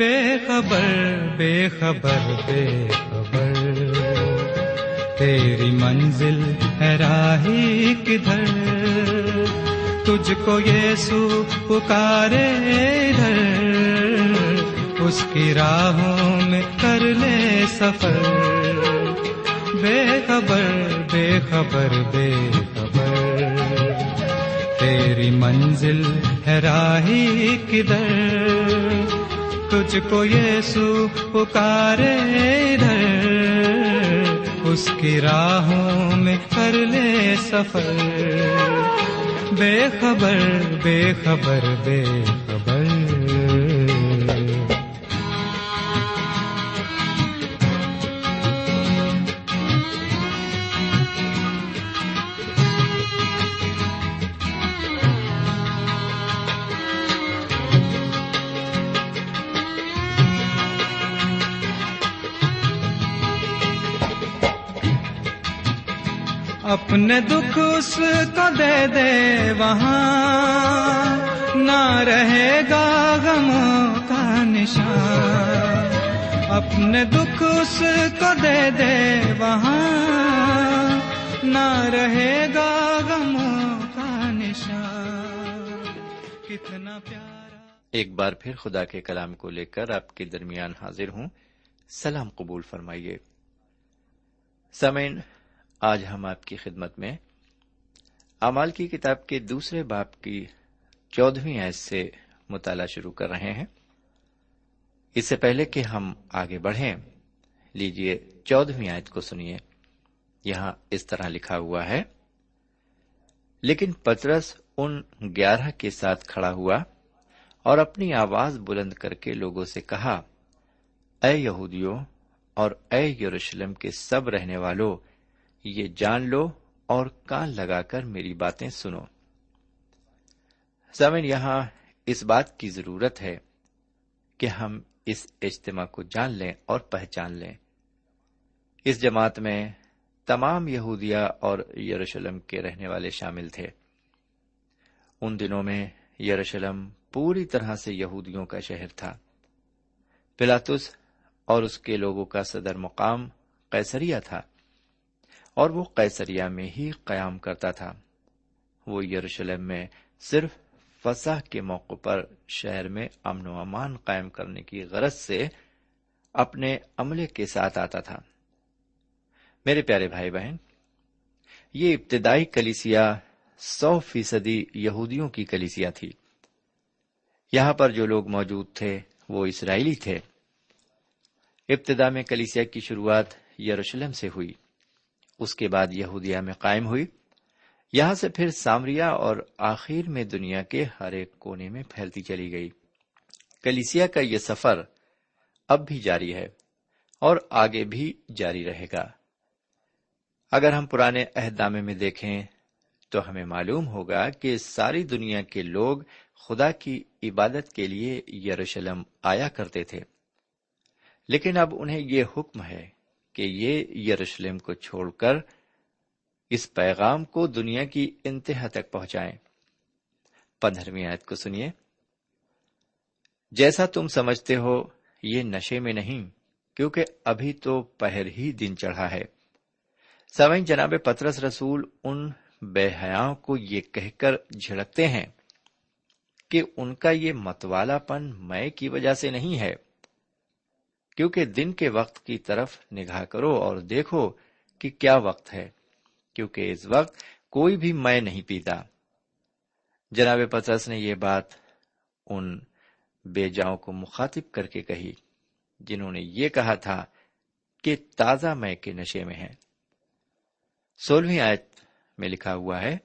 بے خبر بے خبر بے خبر۔ تیری منزل ہے راہی کدھر؟ تجھ کو یسوع پکارے ادھر۔ اس کی راہوں میں کر لے سفر۔ بے خبر بے خبر بے خبر۔ تیری منزل ہے راہی کدھر؟ تجھ کو یسو پکارے ادھر۔ اس کی راہوں میں کر لے سفر۔ بے خبر بے خبر بے خبر اپنے دکھ اس کو دے دے وہاں۔ نہ رہے گا غموں کا نشان۔ اپنے دکھ اس کو دے دے وہاں۔ نہ رہے گا غموں کا نشان۔ کتنا پیارا۔ ایک بار پھر خدا کے کلام کو لے کر آپ کے درمیان حاضر ہوں۔ سلام قبول فرمائیے۔ سمین آج ہم آپ کی خدمت میں امال کی کتاب کے دوسرے باپ کی چودہویں آیت سے مطالعہ شروع کر رہے ہیں۔ اس سے پہلے کہ ہم آگے بڑھیں لیجیے چودہویں آیت کو سنیے۔ یہاں اس طرح لکھا ہوا ہے، لیکن پترس ان گیارہ کے ساتھ کھڑا ہوا اور اپنی آواز بلند کر کے لوگوں سے کہا، اے یہودیوں اور اے یروشلم کے سب رہنے والوں یہ جان لو اور کان لگا کر میری باتیں سنو۔ سمن یہاں اس بات کی ضرورت ہے کہ ہم اس اجتماع کو جان لیں اور پہچان لیں۔ اس جماعت میں تمام یہودیا اور یروشلم کے رہنے والے شامل تھے۔ ان دنوں میں یروشلم پوری طرح سے یہودیوں کا شہر تھا۔ پلاتس اور اس کے لوگوں کا صدر مقام قیسریا تھا۔ اور وہ قیسریا میں ہی قیام کرتا تھا۔ وہ یروشلم میں صرف فسح کے موقع پر شہر میں امن و امان قائم کرنے کی غرض سے اپنے عملے کے ساتھ آتا تھا۔ میرے پیارے بھائی بہن، یہ ابتدائی کلیسیا سو فیصدی یہودیوں کی کلیسیا تھی۔ یہاں پر جو لوگ موجود تھے وہ اسرائیلی تھے۔ ابتدا میں کلیسیا کی شروعات یروشلم سے ہوئی۔ اس کے بعد یہودیا میں قائم ہوئی۔ یہاں سے پھر سامریا اور آخر میں دنیا کے ہر ایک کونے میں پھیلتی چلی گئی۔ کلیسیا کا یہ سفر اب بھی جاری ہے اور آگے بھی جاری رہے گا۔ اگر ہم پرانے عہد نامے میں دیکھیں تو ہمیں معلوم ہوگا کہ ساری دنیا کے لوگ خدا کی عبادت کے لیے یروشلم آیا کرتے تھے۔ لیکن اب انہیں یہ حکم ہے کہ یہ یروشلم کو چھوڑ کر اس پیغام کو دنیا کی انتہا تک پہنچائیں۔ پندرہویں آیت کو سنیے۔ جیسا تم سمجھتے ہو، یہ نشے میں نہیں، کیونکہ ابھی تو پہر ہی دن چڑھا ہے۔ سوئن جناب پترس رسول ان بے حیاں کو یہ کہہ کر جھڑکتے ہیں کہ ان کا یہ متوالا پن میں کی وجہ سے نہیں ہے۔ کیونکہ دن کے وقت کی طرف نگاہ کرو اور دیکھو کہ کیا وقت ہے، کیونکہ اس وقت کوئی بھی میں نہیں پیتا۔ جناب پترس نے یہ بات ان بے جاؤں کو مخاطب کر کے کہی، جنہوں نے یہ کہا تھا کہ تازہ میں کے نشے میں ہے سولہویں آیت میں لکھا ہوا ہے،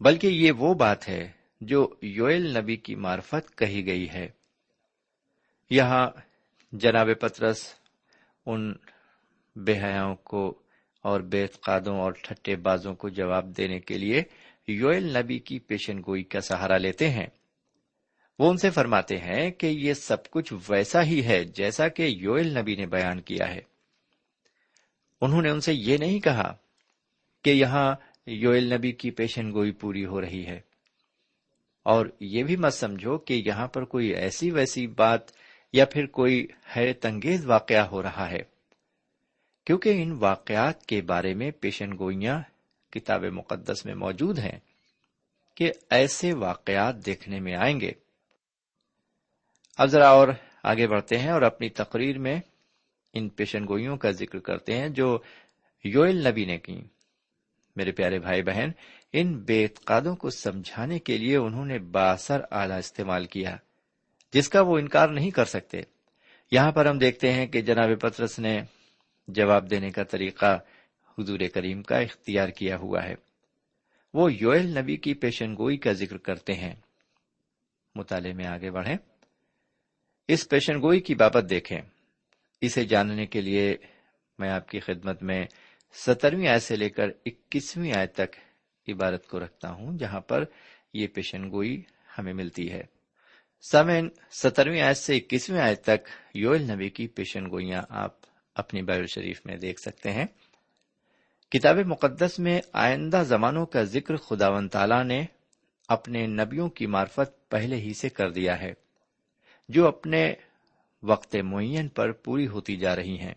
بلکہ یہ وہ بات ہے جو یوئل نبی کی معرفت کہی گئی ہے۔ یہاں جناب پترس ان بے حیاؤں کو اور بے قادوں اور ٹھٹے بازوں کو جواب دینے کے لیے یوئل نبی کی پیشن گوئی کا سہارا لیتے ہیں۔ وہ ان سے فرماتے ہیں کہ یہ سب کچھ ویسا ہی ہے جیسا کہ یوئل نبی نے بیان کیا ہے۔ انہوں نے ان سے یہ نہیں کہا کہ یہاں یوئل نبی کی پیشن گوئی پوری ہو رہی ہے۔ اور یہ بھی مت سمجھو کہ یہاں پر کوئی ایسی ویسی بات یا پھر کوئی حیرت انگیز واقعہ ہو رہا ہے؟ کیونکہ ان واقعات کے بارے میں پیشن گوئیاں کتاب مقدس میں موجود ہیں کہ ایسے واقعات دیکھنے میں آئیں گے۔ اب ذرا اور آگے بڑھتے ہیں اور اپنی تقریر میں ان پیشن گوئیوں کا ذکر کرتے ہیں جو یوئل نبی نے کی میرے پیارے بھائی بہن، ان بے اعتقادوں کو سمجھانے کے لیے انہوں نے باثر آلہ استعمال کیا۔ جس کا وہ انکار نہیں کر سکتے۔ یہاں پر ہم دیکھتے ہیں کہ جناب پترس نے جواب دینے کا طریقہ حضور کریم کا اختیار کیا ہوا ہے۔ وہ یوئل نبی کی پیشن گوئی کا ذکر کرتے ہیں۔ مطالعے میں آگے بڑھیں۔ اس پیشن گوئی کی بابت دیکھیں۔ اسے جاننے کے لیے میں آپ کی خدمت میں سترویں آئے سے لے کر اکیسویں آئے تک عبارت کو رکھتا ہوں، جہاں پر یہ پیشن گوئی ہمیں ملتی ہے۔ سامعین سترویں آیت سے اکیسویں آیت تک یوئل نبی کی پیشن گوئیاں آپ اپنی بائبل شریف میں دیکھ سکتے ہیں۔ کتاب مقدس میں آئندہ زمانوں کا ذکر خداون تعالی نے اپنے نبیوں کی معرفت پہلے ہی سے کر دیا ہے، جو اپنے وقت معین پر پوری ہوتی جا رہی ہیں۔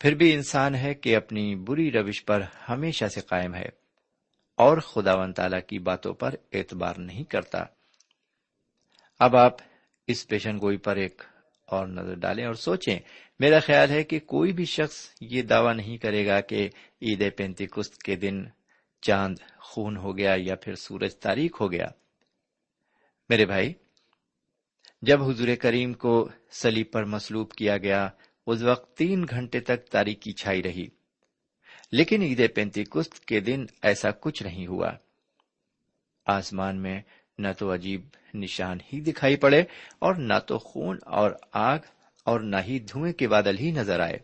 پھر بھی انسان ہے کہ اپنی بری روش پر ہمیشہ سے قائم ہے اور خدا و تعالی کی باتوں پر اعتبار نہیں کرتا۔ اب آپ اس پیشن گوئی پر ایک اور نظر ڈالیں اور سوچیں۔ میرا خیال ہے کہ کوئی بھی شخص یہ دعوی نہیں کرے گا کہ عید پینتی کست کے دن چاند خون ہو گیا یا پھر سورج تاریخ ہو گیا۔ میرے بھائی، جب حضور کریم کو سلیب پر مسلوب کیا گیا، اس وقت تین گھنٹے تک تاریخی چھائی رہی۔ لیکن عید پینتی کست کے دن ایسا کچھ نہیں ہوا۔ آسمان میں نہ تو عجیب نشان ہی دکھائی پڑے اور نہ تو خون اور آگ اور نہ ہی دھوئیں کے بادل ہی نظر آئے۔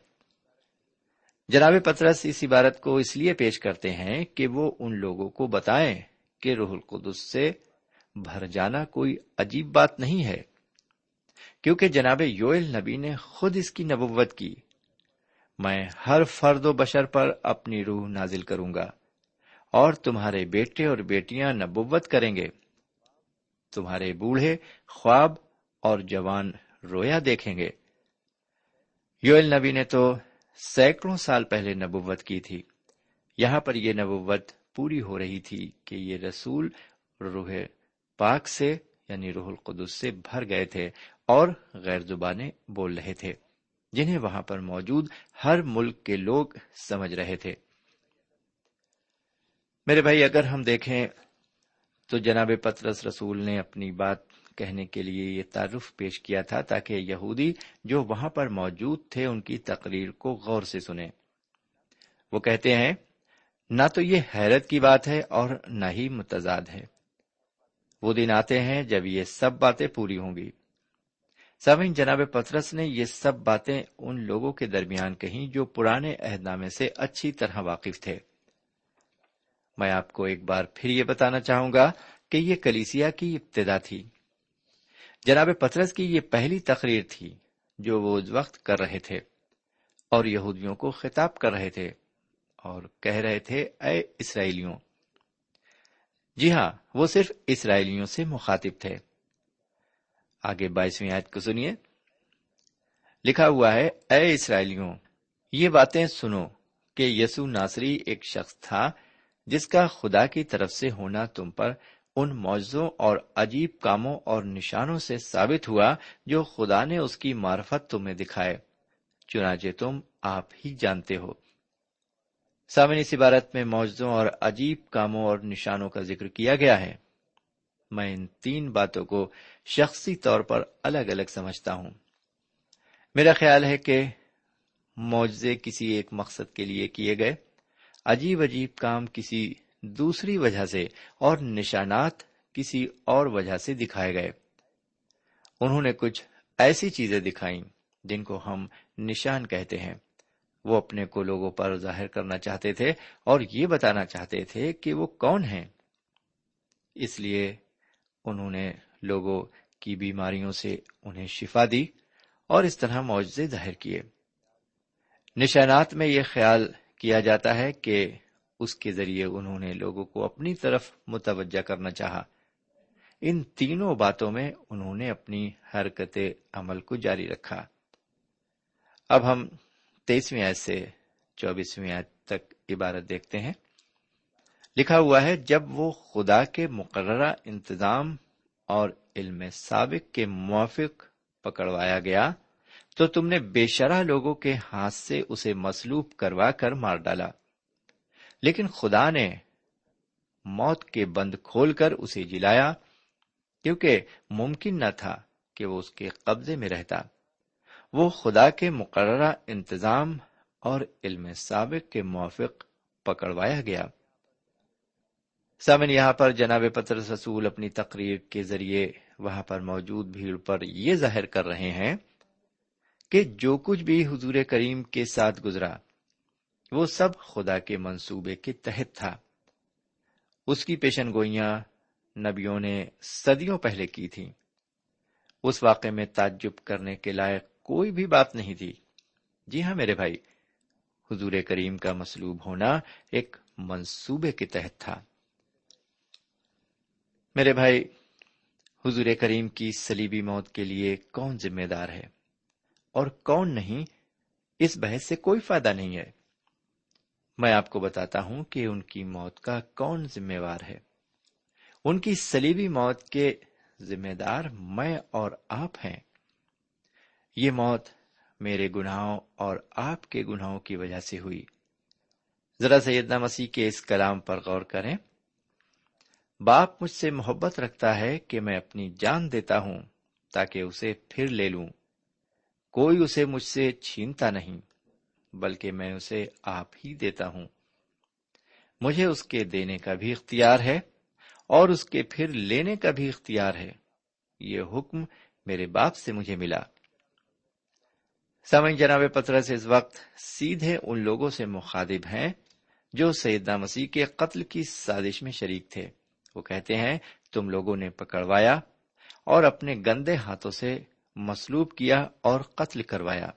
جناب پترس، اس عبارت کو اس لیے پیش کرتے ہیں کہ وہ ان لوگوں کو بتائیں کہ روح القدس سے بھر جانا کوئی عجیب بات نہیں ہے، کیونکہ جناب یوئل نبی نے خود اس کی نبوت کی۔ میں ہر فرد و بشر پر اپنی روح نازل کروں گا اور تمہارے بیٹے اور بیٹیاں نبوت کریں گے۔ تمہارے بوڑھے، خواب اور جوان رویا دیکھیں گے۔ یوئل نبی نے تو سینکڑوں سال پہلے نبوت کی تھی۔ یہاں پر یہ نبوت پوری ہو رہی تھی کہ یہ رسول روح پاک سے یعنی روح القدس سے بھر گئے تھے اور غیر زبانیں بول رہے تھے، جنہیں وہاں پر موجود ہر ملک کے لوگ سمجھ رہے تھے۔ میرے بھائی، اگر ہم دیکھیں تو جناب پترس رسول نے اپنی بات کہنے کے لیے یہ تعارف پیش کیا تھا تاکہ یہودی جو وہاں پر موجود تھے ان کی تقریر کو غور سے سنیں۔ وہ کہتے ہیں، نہ تو یہ حیرت کی بات ہے اور نہ ہی متضاد ہے۔ وہ دن آتے ہیں جب یہ سب باتیں پوری ہوں گی۔ سامعین، جناب پترس نے یہ سب باتیں ان لوگوں کے درمیان کہیں جو پرانے عہد نامے سے اچھی طرح واقف تھے۔ میں آپ کو ایک بار پھر یہ بتانا چاہوں گا کہ یہ کلیسیا کی ابتدا تھی۔ جناب پترس کی یہ پہلی تقریر تھی جو وہ اس وقت کر رہے تھے اور یہودیوں کو خطاب کر رہے تھے اور کہہ رہے تھے، اے اسرائیلیوں جی ہاں وہ صرف اسرائیلیوں سے مخاطب تھے۔ آگے بائیسویں آیت کو سنیے۔ لکھا ہوا ہے، اے اسرائیلیوں، یہ باتیں سنو کہ یسو ناصری ایک شخص تھا جس کا خدا کی طرف سے ہونا تم پر ان معجزوں اور عجیب کاموں اور نشانوں سے ثابت ہوا جو خدا نے اس کی معرفت تمہیں دکھائے۔ چنانچہ تم آپ ہی جانتے ہو۔ سامن اس عبارت میں معجزوں اور عجیب کاموں اور نشانوں کا ذکر کیا گیا ہے۔ میں ان تین باتوں کو شخصی طور پر الگ الگ سمجھتا ہوں۔ میرا خیال ہے کہ معجزے کسی ایک مقصد کے لیے کیے گئے۔ عجیب عجیب کام کسی دوسری وجہ سے اور نشانات کسی اور وجہ سے دکھائے گئے۔ انہوں نے کچھ ایسی چیزیں دکھائیں جن کو ہم نشان کہتے ہیں۔ وہ اپنے کو لوگوں پر ظاہر کرنا چاہتے تھے اور یہ بتانا چاہتے تھے کہ وہ کون ہیں۔ اس لیے انہوں نے لوگوں کی بیماریوں سے انہیں شفا دی اور اس طرح معجزے ظاہر کیے۔ نشانات میں یہ خیال کیا جاتا ہے کہ اس کے ذریعے انہوں نے لوگوں کو اپنی طرف متوجہ کرنا چاہا۔ ان تینوں باتوں میں انہوں نے اپنی حرکت عمل کو جاری رکھا۔ اب ہم تیسویں آیت سے چوبیسویں آیت تک عبارت دیکھتے ہیں۔ لکھا ہوا ہے، جب وہ خدا کے مقررہ انتظام اور علم سابق کے موافق پکڑوایا گیا تو تم نے بے شرح لوگوں کے ہاتھ سے اسے مسلوب کروا کر مار ڈالا۔ لیکن خدا نے موت کے بند کھول کر اسے جلایا، کیونکہ ممکن نہ تھا کہ وہ اس کے قبضے میں رہتا۔ وہ خدا کے مقررہ انتظام اور علم سابق کے موافق پکڑوایا گیا۔ سامن، یہاں پر جناب پتر رسول اپنی تقریر کے ذریعے وہاں پر موجود بھیڑ پر یہ ظاہر کر رہے ہیں کہ جو کچھ بھی حضور کریم کے ساتھ گزرا، وہ سب خدا کے منصوبے کے تحت تھا۔ اس کی پیشن گوئیاں نبیوں نے صدیوں پہلے کی تھی اس واقعے میں تعجب کرنے کے لائق کوئی بھی بات نہیں تھی۔ جی ہاں میرے بھائی، حضور کریم کا مسلوب ہونا ایک منصوبے کے تحت تھا۔ میرے بھائی، حضور کریم کی سلیبی موت کے لیے کون ذمہ دار ہے؟ اور کون نہیں، اس بحث سے کوئی فائدہ نہیں ہے۔ میں آپ کو بتاتا ہوں کہ ان کی موت کا کون ذمہ وار ہے۔ ان کی سلیبی موت کے ذمہ دار میں اور آپ ہیں۔ یہ موت میرے گناہوں اور آپ کے گناہوں کی وجہ سے ہوئی۔ ذرا سیدنا مسیح کے اس کلام پر غور کریں۔ باپ مجھ سے محبت رکھتا ہے کہ میں اپنی جان دیتا ہوں تاکہ اسے پھر لے لوں۔ کوئی اسے مجھ سے چھینتا نہیں، بلکہ میں اسے آپ ہی دیتا ہوں۔ مجھے اس کے دینے کا بھی اختیار ہے اور اس کے پھر لینے کا بھی اختیار ہے۔ یہ حکم میرے باپ سے مجھے ملا۔ سمجھ جناب پترا سے اس وقت سیدھے ان لوگوں سے مخادب ہیں جو سیدنا مسیح کے قتل کی سازش میں شریک تھے۔ وہ کہتے ہیں، تم لوگوں نے پکڑوایا اور اپنے گندے ہاتھوں سے مسلوب کیا اور قتل کروایا۔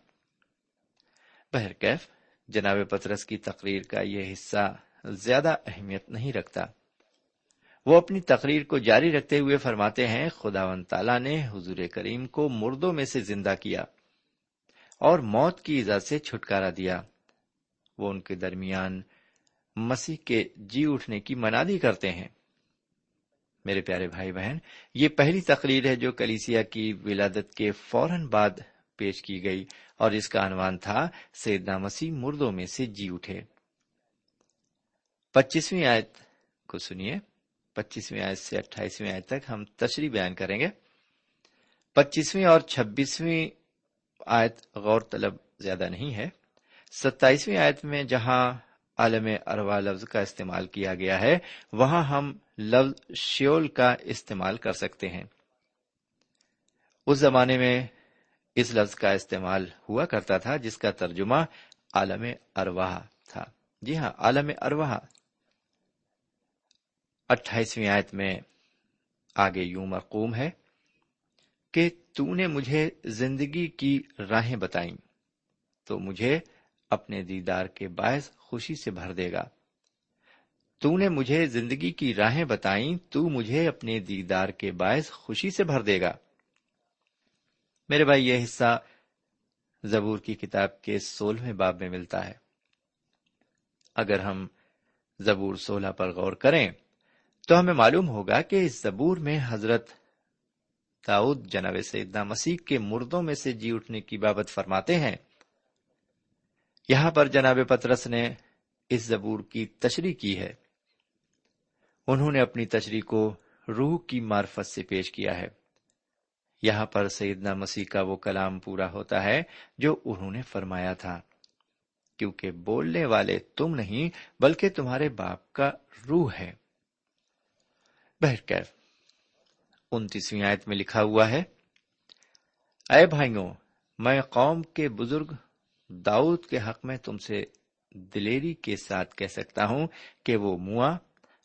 بہرکیف، جناب پترس کی تقریر کا یہ حصہ زیادہ اہمیت نہیں رکھتا۔ وہ اپنی تقریر کو جاری رکھتے ہوئے فرماتے ہیں خدا و تعالیٰ نے حضور کریم کو مردوں میں سے زندہ کیا اور موت کی ایزا سے چھٹکارا دیا۔ وہ ان کے درمیان مسیح کے جی اٹھنے کی منادی کرتے ہیں۔ میرے پیارے بھائی بہن، یہ پہلی تقریر ہے جو کلیسیا کی ولادت کے فوراً بعد پیش کی گئی اور اس کا عنوان تھا سیدنا مسیح مردوں میں سے جی اٹھے۔ پچیسویں آیت کو سنیے۔ پچیسویں آیت سے اٹھائیسویں آیت تک ہم تشریح بیان کریں گے۔ پچیسویں اور چھبیسویں آیت غور طلب زیادہ نہیں ہے۔ ستائیسویں آیت میں جہاں عالم اروا لفظ کا استعمال کیا گیا ہے، وہاں ہم لفظ شیول کا استعمال کر سکتے ہیں۔ اس زمانے میں اس لفظ کا استعمال ہوا کرتا تھا، جس کا ترجمہ عالم ارواہ تھا۔ جی ہاں عالم ارواہ اٹھائیسویں آیت میں آگے یوں مرقوم ہے کہ تو نے مجھے زندگی کی راہیں بتائیں، تو مجھے اپنے دیدار کے باعث خوشی سے بھر دے گا۔ تو نے مجھے زندگی کی راہیں بتائیں، تو مجھے اپنے دیدار کے باعث خوشی سے بھر دے گا۔ میرے بھائی، یہ حصہ زبور کی کتاب کے سولہویں باب میں ملتا ہے۔ اگر ہم زبور سولہ پر غور کریں، تو ہمیں معلوم ہوگا کہ اس زبور میں حضرت داؤد جناب سیدنا مسیح کے مردوں میں سے جی اٹھنے کی بابت فرماتے ہیں۔ یہاں پر جناب پترس نے اس زبور کی تشریح کی ہے۔ انہوں نے اپنی تشریح کو روح کی معرفت سے پیش کیا ہے۔ یہاں پر سیدنا مسیح کا وہ کلام پورا ہوتا ہے جو انہوں نے فرمایا تھا۔ کیونکہ بولنے والے تم نہیں، بلکہ تمہارے باپ کا روح ہے۔ بہرکیف، انتیسویں آیت میں لکھا ہوا ہے، اے بھائیوں، میں قوم کے بزرگ داؤد کے حق میں تم سے دلیری کے ساتھ کہہ سکتا ہوں کہ وہ موا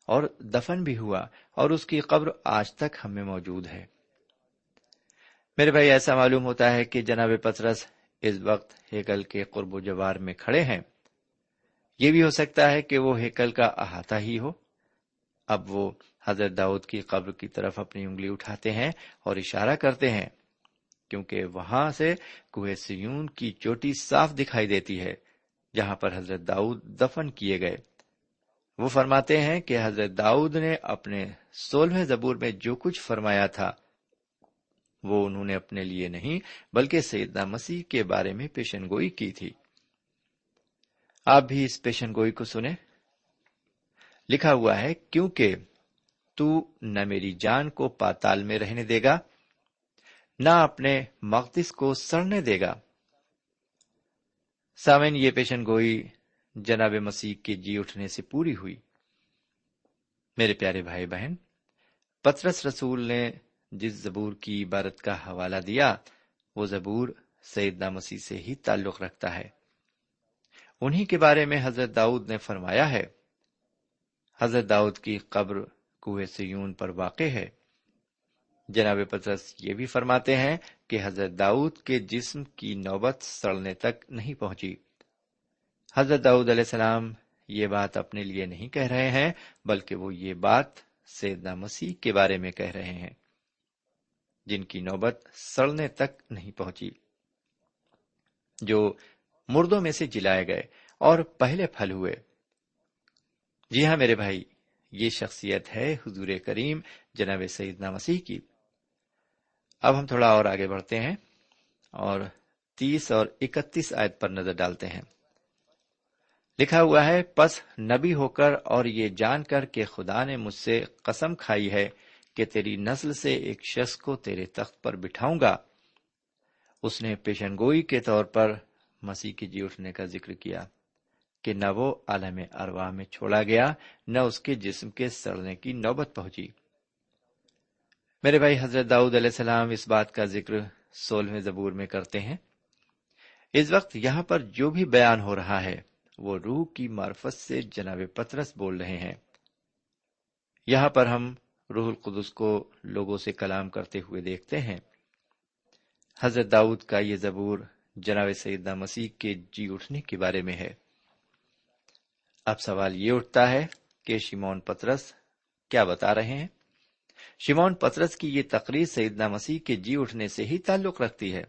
اور دفن بھی ہوا اور اس کی قبر آج تک ہمیں موجود ہے۔ میرے بھائی، ایسا معلوم ہوتا ہے کہ جناب پترس اس وقت ہیکل کے قرب و جوار میں کھڑے ہیں۔ یہ بھی ہو سکتا ہے کہ وہ ہیکل کا احاطہ ہی ہو۔ اب وہ حضرت داؤد کی قبر کی طرف اپنی انگلی اٹھاتے ہیں اور اشارہ کرتے ہیں۔ کیونکہ وہاں سے کوہ سیون کی چوٹی صاف دکھائی دیتی ہے، جہاں پر حضرت داؤد دفن کیے گئے۔ وہ فرماتے ہیں کہ حضرت داؤد نے اپنے سولہویں زبور میں جو کچھ فرمایا تھا، وہ انہوں نے اپنے لیے نہیں، بلکہ سیدنا مسیح کے بارے میں پیشن گوئی کی تھی۔ آپ بھی اس پیشن گوئی کو سنیں۔ لکھا ہوا ہے، کیونکہ تو نہ میری جان کو پاتال میں رہنے دے گا نہ اپنے مقدس کو سڑنے دے گا۔ سامن یہ پیشن گوئی جناب مسیح کے جی اٹھنے سے پوری ہوئی۔ میرے پیارے بھائی بہن، پترس رسول نے جس زبور کی عبارت کا حوالہ دیا، وہ زبور سیدنا مسیح سے ہی تعلق رکھتا ہے۔ انہی کے بارے میں حضرت داؤد نے فرمایا ہے، حضرت داؤد کی قبر کوہ سیون پر واقع ہے۔ جناب پترس یہ بھی فرماتے ہیں کہ حضرت داؤد کے جسم کی نوبت سڑنے تک نہیں پہنچی۔ حضرت داؤد علیہ السلام یہ بات اپنے لیے نہیں کہہ رہے ہیں، بلکہ وہ یہ بات سیدنا مسیح کے بارے میں کہہ رہے ہیں۔ جن کی نوبت سڑنے تک نہیں پہنچی۔ جو مردوں میں سے جلائے گئے اور پہلے پھل ہوئے۔ جی ہاں میرے بھائی، یہ شخصیت ہے حضور کریم جناب سیدنا مسیح کی۔ اب ہم تھوڑا اور آگے بڑھتے ہیں اور تیس اور اکتیس آیت پر نظر ڈالتے ہیں۔ لکھا ہوا ہے، پس نبی ہو کر اور یہ جان کر کہ خدا نے مجھ سے قسم کھائی ہے کہ تیری نسل سے ایک شخص کو تیرے تخت پر بٹھاؤں گا۔ اس نے پیشن گوئی کے طور پر مسیح کی جی اٹھنے کا ذکر کیا کہ نہ وہ عالم ارواح میں چھوڑا گیا، نہ اس کے جسم کے سڑنے کی نوبت پہنچی۔ میرے بھائی حضرت داؤد علیہ السلام اس بات کا ذکر سولہویں زبور میں کرتے ہیں۔ اس وقت یہاں پر جو بھی بیان ہو رہا ہے، وہ روح کی معرفت سے جناب پترس بول رہے ہیں۔ یہاں پر ہم روح القدس کو لوگوں سے کلام کرتے ہوئے دیکھتے ہیں۔ حضرت داؤد کا یہ زبور جناب سیدہ مسیح کے جی اٹھنے کے بارے میں ہے۔ اب سوال یہ اٹھتا ہے کہ شیمون پترس کیا بتا رہے ہیں؟ شیمون پترس کی یہ تقریر سیدنا مسیح کے جی اٹھنے سے ہی تعلق رکھتی ہے۔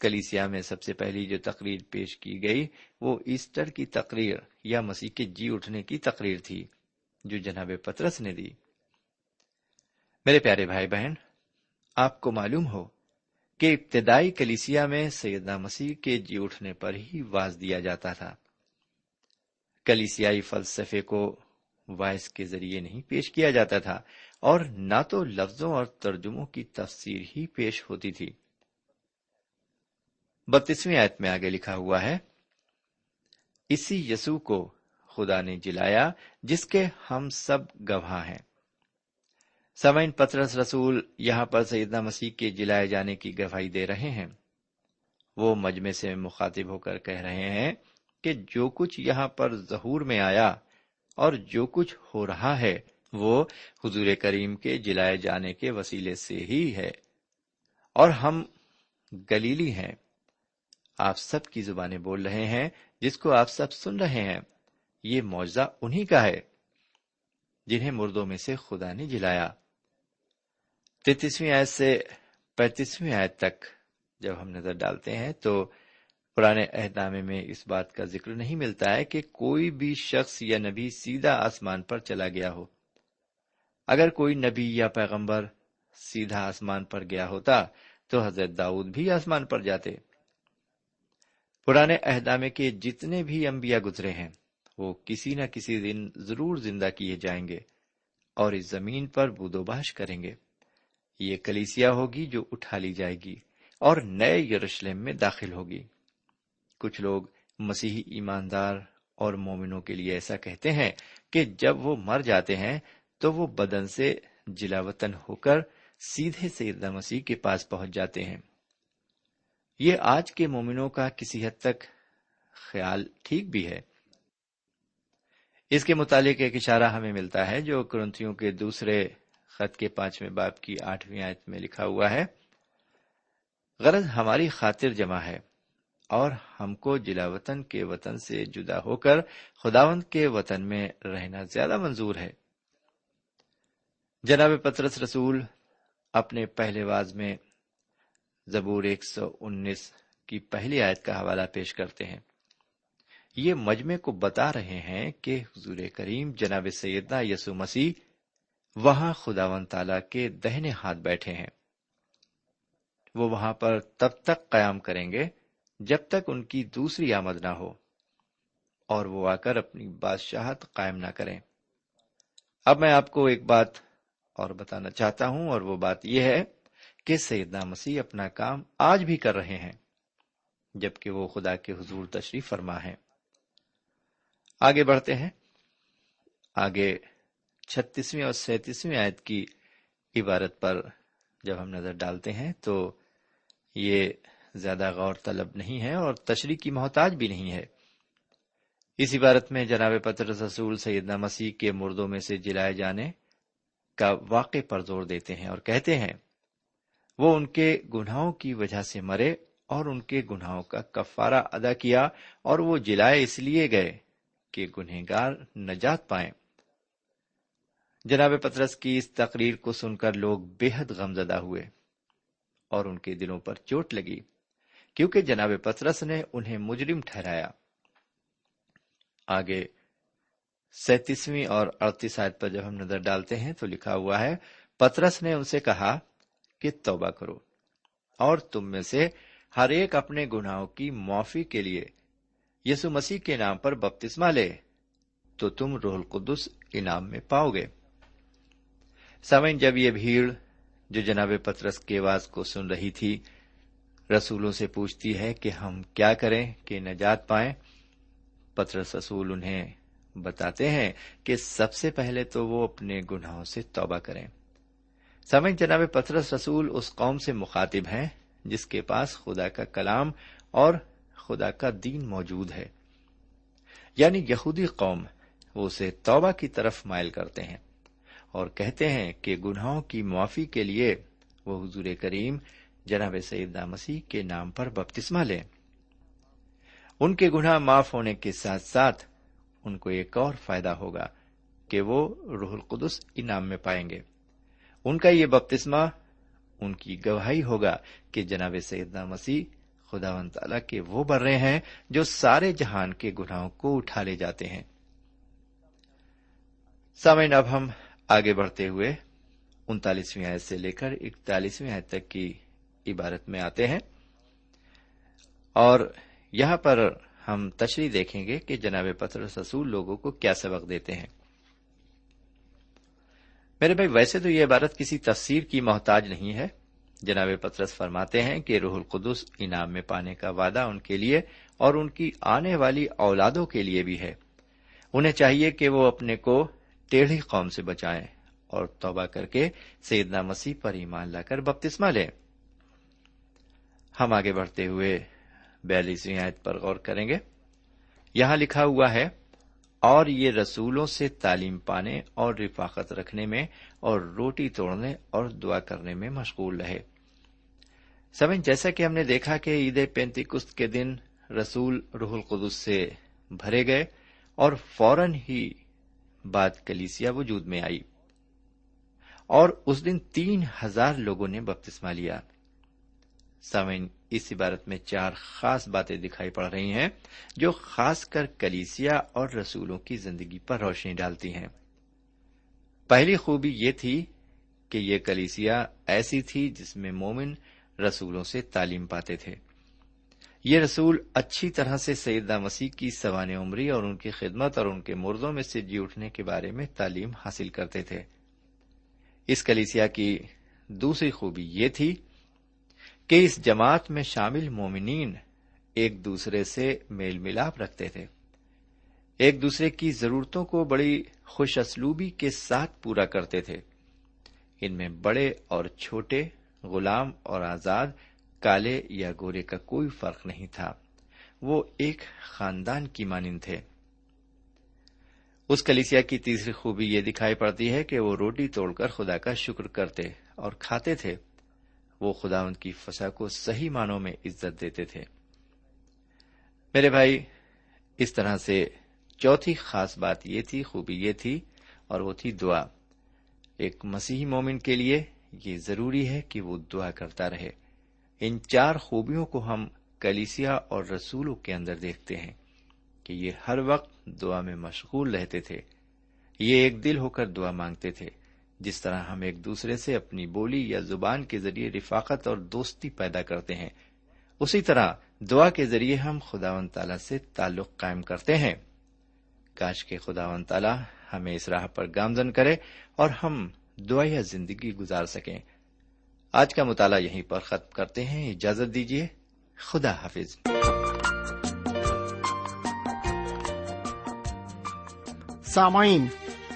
کلیسیا میں سب سے پہلی جو تقریر پیش کی گئی وہ ایسٹر کی تقریر یا مسیح کے جی اٹھنے کی تقریر تھی جو جناب پترس نے دی۔ میرے پیارے بھائی بہن، آپ کو معلوم ہو کہ ابتدائی کلیسیا میں سیدنا مسیح کے جی اٹھنے پر ہی واز دیا جاتا تھا۔ کلیسیائی فلسفے کو وائس کے ذریعے نہیں پیش کیا جاتا تھا اور نہ تو لفظوں اور ترجموں کی تفسیر ہی پیش ہوتی تھی۔ بتیسویں آیت میں آگے لکھا ہوا ہے، اسی یسو کو خدا نے جلایا جس کے ہم سب گواہ ہیں۔ سمعین پترس رسول یہاں پر سیدنا مسیح کے جلائے جانے کی گواہی دے رہے ہیں۔ وہ مجمے سے مخاطب ہو کر کہہ رہے ہیں کہ جو کچھ یہاں پر ظہور میں آیا اور جو کچھ ہو رہا ہے وہ حضور کریم کے جلائے جانے کے وسیلے سے ہی ہے۔ اور ہم گلیلی ہیں۔ آپ سب کی زبانیں بول رہے ہیں جس کو آپ سب سن رہے ہیں۔ یہ معاوضہ انہی کا ہے جنہیں مردوں میں سے خدا نے جلایا۔ تینتیسویں آیت سے پینتیسویں آیت تک جب ہم نظر ڈالتے ہیں تو پرانے اہدامے میں اس بات کا ذکر نہیں ملتا ہے کہ کوئی بھی شخص یا نبی سیدھا آسمان پر چلا گیا ہو۔ اگر کوئی نبی یا پیغمبر سیدھا آسمان پر گیا ہوتا تو حضرت داؤد بھی آسمان پر جاتے۔ پرانے اہدامے کے جتنے بھی انبیاء گزرے ہیں، وہ کسی نہ کسی دن ضرور زندہ کیے جائیں گے اور اس زمین پر بودوباش کریں گے۔ یہ کلیسیا ہوگی جو اٹھا لی جائے گی اور نئے یروشلم میں داخل ہوگی۔ کچھ لوگ مسیحی ایماندار اور مومنوں کے لیے ایسا کہتے ہیں کہ جب وہ مر جاتے ہیں تو وہ بدن سے جلا وطن ہو کر سیدھے سیدہ مسیح کے پاس پہنچ جاتے ہیں۔ یہ آج کے مومنوں کا کسی حد تک خیال ٹھیک بھی ہے۔ اس کے متعلق ایک اشارہ ہمیں ملتا ہے جو کرنتھیوں کے دوسرے خط کے پانچویں باپ کی آٹھویں آیت میں لکھا ہوا ہے۔ غرض ہماری خاطر جمع ہے۔ اور ہم کو جلا وطن کے وطن سے جدا ہو کر خداوند کے وطن میں رہنا زیادہ منظور ہے۔ جناب پترس رسول، اپنے پہلے واز میں زبور ایک سو انیس کی پہلی آیت کا حوالہ پیش کرتے ہیں۔ یہ مجمے کو بتا رہے ہیں کہ حضور کریم جناب سیدنا یسو مسیح وہاں خدا و تعالی کے دہنے ہاتھ بیٹھے ہیں۔ وہ وہاں پر تب تک قیام کریں گے جب تک ان کی دوسری آمد نہ ہو اور وہ آ کر اپنی بادشاہت قائم نہ کریں۔ اب میں آپ کو ایک بات اور بتانا چاہتا ہوں اور وہ بات یہ ہے کہ سیدنا مسیح اپنا کام آج بھی کر رہے ہیں، جبکہ وہ خدا کے حضور تشریف فرما ہے آگے بڑھتے ہیں۔ آگے چھتیسویں اور سینتیسویں آیت کی عبارت پر جب ہم نظر ڈالتے ہیں تو یہ زیادہ غور طلب نہیں ہے اور تشریح کی محتاج بھی نہیں ہے۔ اس عبارت میں جناب پتر رسول سیدنا مسیح کے مردوں میں سے جلائے جانے کا واقع پر زور دیتے ہیں اور کہتے ہیں، وہ ان کے گناہوں کی وجہ سے مرے اور ان کے گناہوں کا کفارہ ادا کیا اور وہ جلائے اس لیے گئے کہ گنہگار نجات پائیں۔ جناب پترس کی اس تقریر کو سن کر لوگ بے حد غمزدہ ہوئے اور ان کے دلوں پر چوٹ لگی۔ کیونکہ جناب پترس نے انہیں مجرم ٹھہرایا۔ آگے سینتیسویں اور اڑتیس آیت پر جب ہم نظر ڈالتے ہیں تو لکھا ہوا ہے، پترس نے ان سے کہا کہ توبہ کرو، اور تم میں سے ہر ایک اپنے گناہوں کی معافی کے لیے یسو مسیح کے نام پر بپتسما لے، تو تم روح القدس انعام میں پاؤ گے۔ سمن جب یہ بھیڑ جو جناب پترس کے آواز کو سن رہی تھی رسولوں سے پوچھتی ہے کہ ہم کیا کریں کہ نجات پائیں۔ پترس رسول انہیں بتاتے ہیں کہ سب سے پہلے تو وہ اپنے گناہوں سے توبہ کریں۔ سمن جناب پترس رسول اس قوم سے مخاطب ہیں جس کے پاس خدا کا کلام اور خدا کا دین موجود ہے۔ یعنی یہودی قوم وہ اسے توبہ کی طرف مائل کرتے ہیں اور کہتے ہیں کہ گناہوں کی معافی کے لیے وہ حضور کریم جناب سیدہ مسیح کے نام پر بپتسما لیں۔ ان کے گناہ معاف ہونے کے ساتھ ساتھ ان کو ایک اور فائدہ ہوگا کہ وہ روح القدس انعام میں پائیں گے۔ ان کا یہ بپتسما ان کی گواہی ہوگا کہ جناب سیدنا مسیح خدا و تعالیٰ کے وہ برے ہیں جو سارے جہان کے گناہوں کو اٹھا لے جاتے ہیں۔ سامعین، اب ہم آگے بڑھتے ہوئے انتالیسویں آیت سے لے کر اکتالیسویں آیت تک کی عبارت میں آتے ہیں۔ اور یہاں پر ہم تشریح دیکھیں گے کہ جناب پتر رسول لوگوں کو کیا سبق دیتے ہیں۔ میرے بھائی، ویسے تو یہ عبارت کسی تفسیر کی محتاج نہیں ہے۔ جناب پترس فرماتے ہیں کہ روح القدس انعام میں پانے کا وعدہ ان کے لیے اور ان کی آنے والی اولادوں کے لیے بھی ہے۔ انہیں چاہیے کہ وہ اپنے کو ٹیڑھی قوم سے بچائیں اور توبہ کر کے سیدنا مسیح پر ایمان لا کر بپتسمہ لیں۔ ہم آگے بڑھتے ہوئے بیالیسویں آیت پر غور کریں گے۔ یہاں لکھا ہوا ہے، اور یہ رسولوں سے تعلیم پانے اور رفاقت رکھنے میں اور روٹی توڑنے اور دعا کرنے میں مشغول رہے۔ سمجھ، جیسا کہ ہم نے دیکھا کہ عید پینتی کست کے دن رسول روح القدس سے بھرے گئے اور فوراً ہی بعد کلیسیا وجود میں آئی۔ اور اس دن تین ہزار لوگوں نے بپتسما لیا۔ سمن اس عبارت میں چار خاص باتیں دکھائی پڑ رہی ہیں جو خاص کر کلیسیا اور رسولوں کی زندگی پر روشنی ڈالتی ہیں۔ پہلی خوبی یہ تھی کہ یہ کلیسیا ایسی تھی جس میں مومن رسولوں سے تعلیم پاتے تھے۔ یہ رسول اچھی طرح سے سیدہ مسیح کی سوان عمری اور ان کی خدمت اور ان کے مردوں میں سے جی اٹھنے کے بارے میں تعلیم حاصل کرتے تھے۔ اس کلیسیا کی دوسری خوبی یہ تھی کہ اس جماعت میں شامل مومنین ایک دوسرے سے میل ملاپ رکھتے تھے۔ ایک دوسرے کی ضرورتوں کو بڑی خوش اسلوبی کے ساتھ پورا کرتے تھے۔ ان میں بڑے اور چھوٹے، غلام اور آزاد، کالے یا گورے کا کوئی فرق نہیں تھا۔ وہ ایک خاندان کی مانند تھے۔ اس کلیسیا کی تیسری خوبی یہ دکھائی پڑتی ہے کہ وہ روٹی توڑ کر خدا کا شکر کرتے اور کھاتے تھے۔ وہ خدا ان کی فسا کو صحیح معنوں میں عزت دیتے تھے۔ میرے بھائی، اس طرح سے چوتھی خاص بات یہ تھی، خوبی یہ تھی اور وہ تھی دعا۔ ایک مسیحی مومن کے لیے یہ ضروری ہے کہ وہ دعا کرتا رہے۔ ان چار خوبیوں کو ہم کلیسیا اور رسولوں کے اندر دیکھتے ہیں کہ یہ ہر وقت دعا میں مشغول رہتے تھے۔ یہ ایک دل ہو کر دعا مانگتے تھے۔ جس طرح ہم ایک دوسرے سے اپنی بولی یا زبان کے ذریعے رفاقت اور دوستی پیدا کرتے ہیں، اسی طرح دعا کے ذریعے ہم خدا و تعالی سے تعلق قائم کرتے ہیں۔ کاش کے خدا و تعالی ہمیں اس راہ پر گامزن کرے اور ہم دعائیا زندگی گزار سکیں۔ آج کا مطالعہ یہیں پر ختم کرتے ہیں۔ اجازت دیجیے۔ خدا حافظ۔ سامعین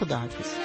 خدا حافظ۔